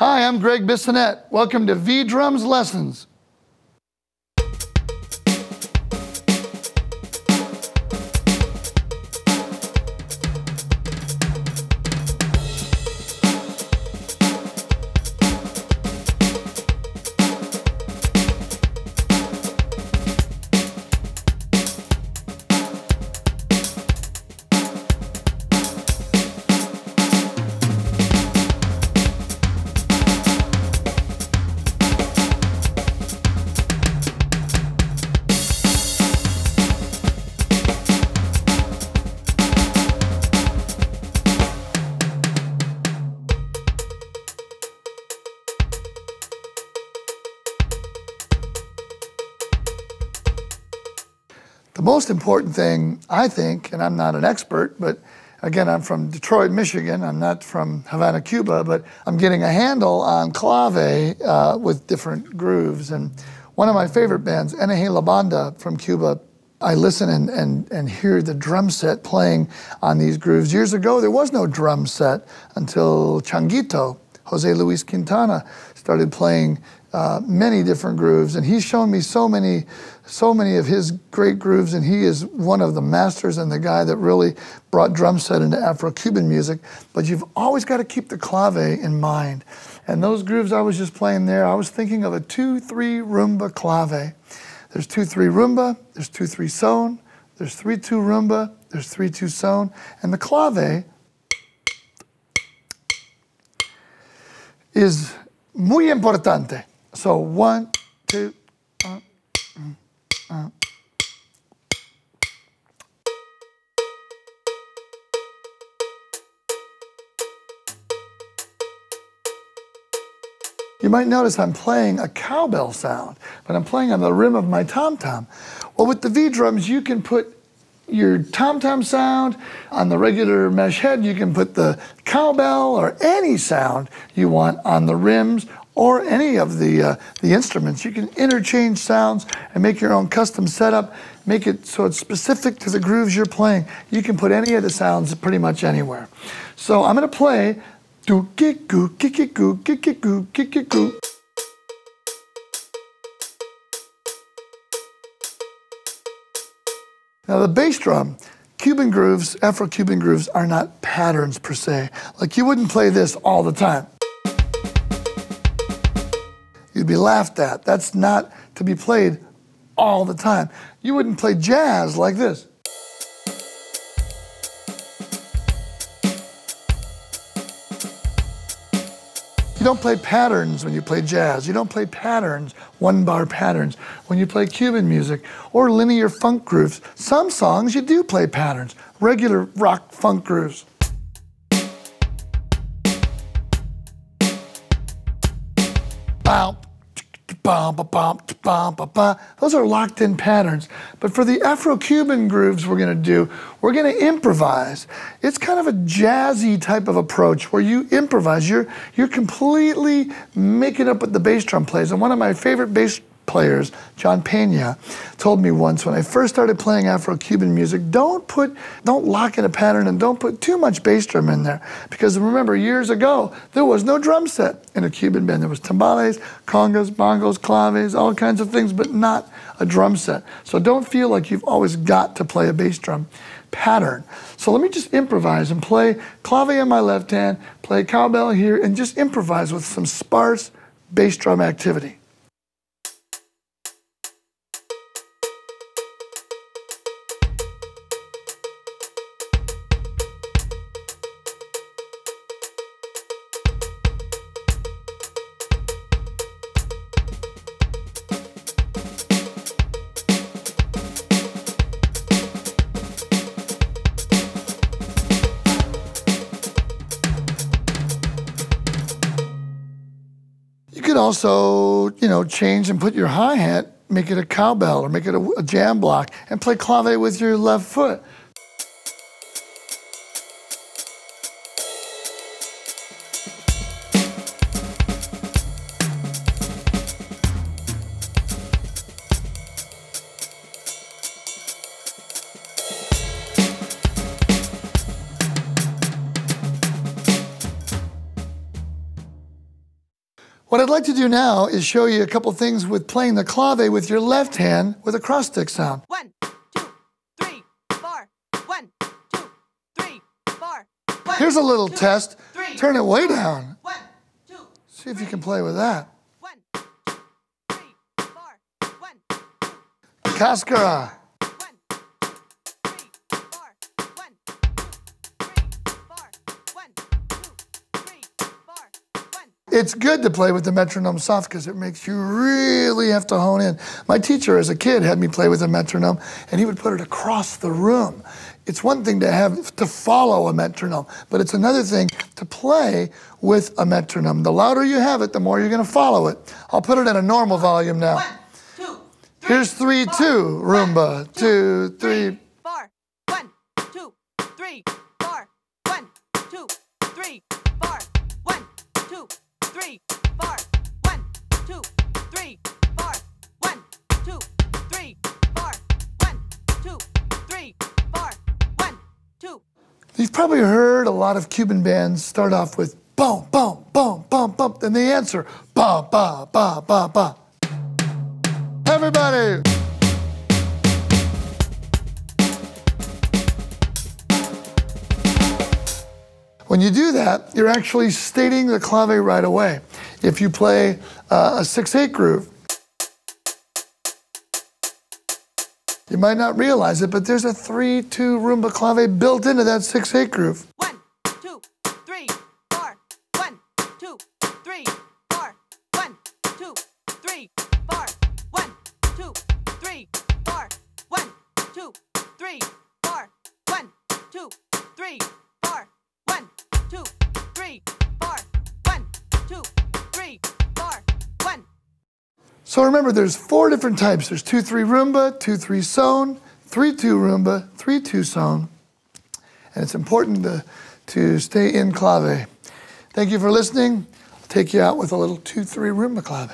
Hi, I'm Gregg Bissonette. Welcome to V Drums Lessons. The most important thing, I think, and I'm not an expert, but again, I'm from Detroit, Michigan. I'm not from Havana, Cuba, but I'm getting a handle on clave uh, with different grooves. And one of my favorite bands, NG La Banda from Cuba, I listen and, and, and hear the drum set playing on these grooves. Years ago, there was no drum set until Changuito, Jose Luis Quintana, started playing uh, many different grooves, and he's shown me so many, so many of his great grooves, and he is one of the masters and the guy that really brought drum set into Afro-Cuban music. But you've always got to keep the clave in mind. And those grooves I was just playing there, I was thinking of a two-three rumba clave. There's two-three rumba, there's two-three son, there's three-two rumba, there's three-two son, and the clave is muy importante. So one, two, uh, uh. You might notice I'm playing a cowbell sound, but I'm playing on the rim of my tom-tom. Well, with the V-drums, you can put your tom-tom sound on the regular mesh head. You can put the cowbell or any sound you want on the rims or any of the, uh, the instruments. You can interchange sounds and make your own custom setup, make it so it's specific to the grooves you're playing. You can put any of the sounds pretty much anywhere. So I'm gonna play do goo, it goo, goo, goo. Now the bass drum, Cuban grooves, Afro-Cuban grooves are not patterns per se. Like you wouldn't play this all the time you'd be laughed at. That's not to be played all the time. You wouldn't play jazz like this. You don't play patterns when you play jazz. You don't play patterns, one bar patterns, when you play Cuban music or linear funk grooves. Some songs you do play patterns, regular rock funk grooves. Bow, those are locked in patterns. But for the Afro-Cuban grooves we're gonna do, we're gonna improvise. It's kind of a jazzy type of approach where you improvise. You're, you're completely making up what the bass drum plays. And one of my favorite bass players, John Pena, told me once when I first started playing Afro-Cuban music, don't put, don't lock in a pattern and don't put too much bass drum in there. Because remember, years ago, there was no drum set in a Cuban band. There was timbales, congas, bongos, claves, all kinds of things, but not a drum set. So don't feel like you've always got to play a bass drum pattern. So let me just improvise and play clave in my left hand, play cowbell here, and just improvise with some sparse bass drum activity. Also, you know, change and put your hi-hat, make it a cowbell or make it a, a jam block and play clave with your left foot. What I'd like to do now is show you a couple things with playing the clave with your left hand with a cross stick sound. One, two, three, four. One, two, three, four. One, Here's a little two, test. three, Turn it way down. One, two, See if you can play with that. one, two, three, four. One, two, Cascara. It's good to play with the metronome soft because it makes you really have to hone in. My teacher as a kid had me play with a metronome and he would put it across the room. It's one thing to have to follow a metronome, but it's another thing to play with a metronome. The louder you have it, the more you're going to follow it. I'll put it at a normal volume now. One, two, three, Here's 3 four. 2, rumba. One, Two, three. four. One, two, three, four. One, two, three, four. One, two, three. You've probably heard a lot of Cuban bands start off with boom, boom, boom, boom, boom. Then they answer ba, ba, ba, ba, ba. Everybody. When you do that, you're actually stating the clave right away. If you play uh, a 6 8 groove, you might not realize it, but there's a 3 2 rumba clave built into that 6 8 groove. One, two, three, four. One, two, three, four. One, two, three, four. One, two, three, four. One, two, three, four. One, two, three, So remember, there's four different types. There's 2 3 rumba, 2 3 son, 3 2 rumba, 3 2 son. And it's important to, to stay in clave. Thank you for listening. I'll take you out with a little 2 3 rumba clave.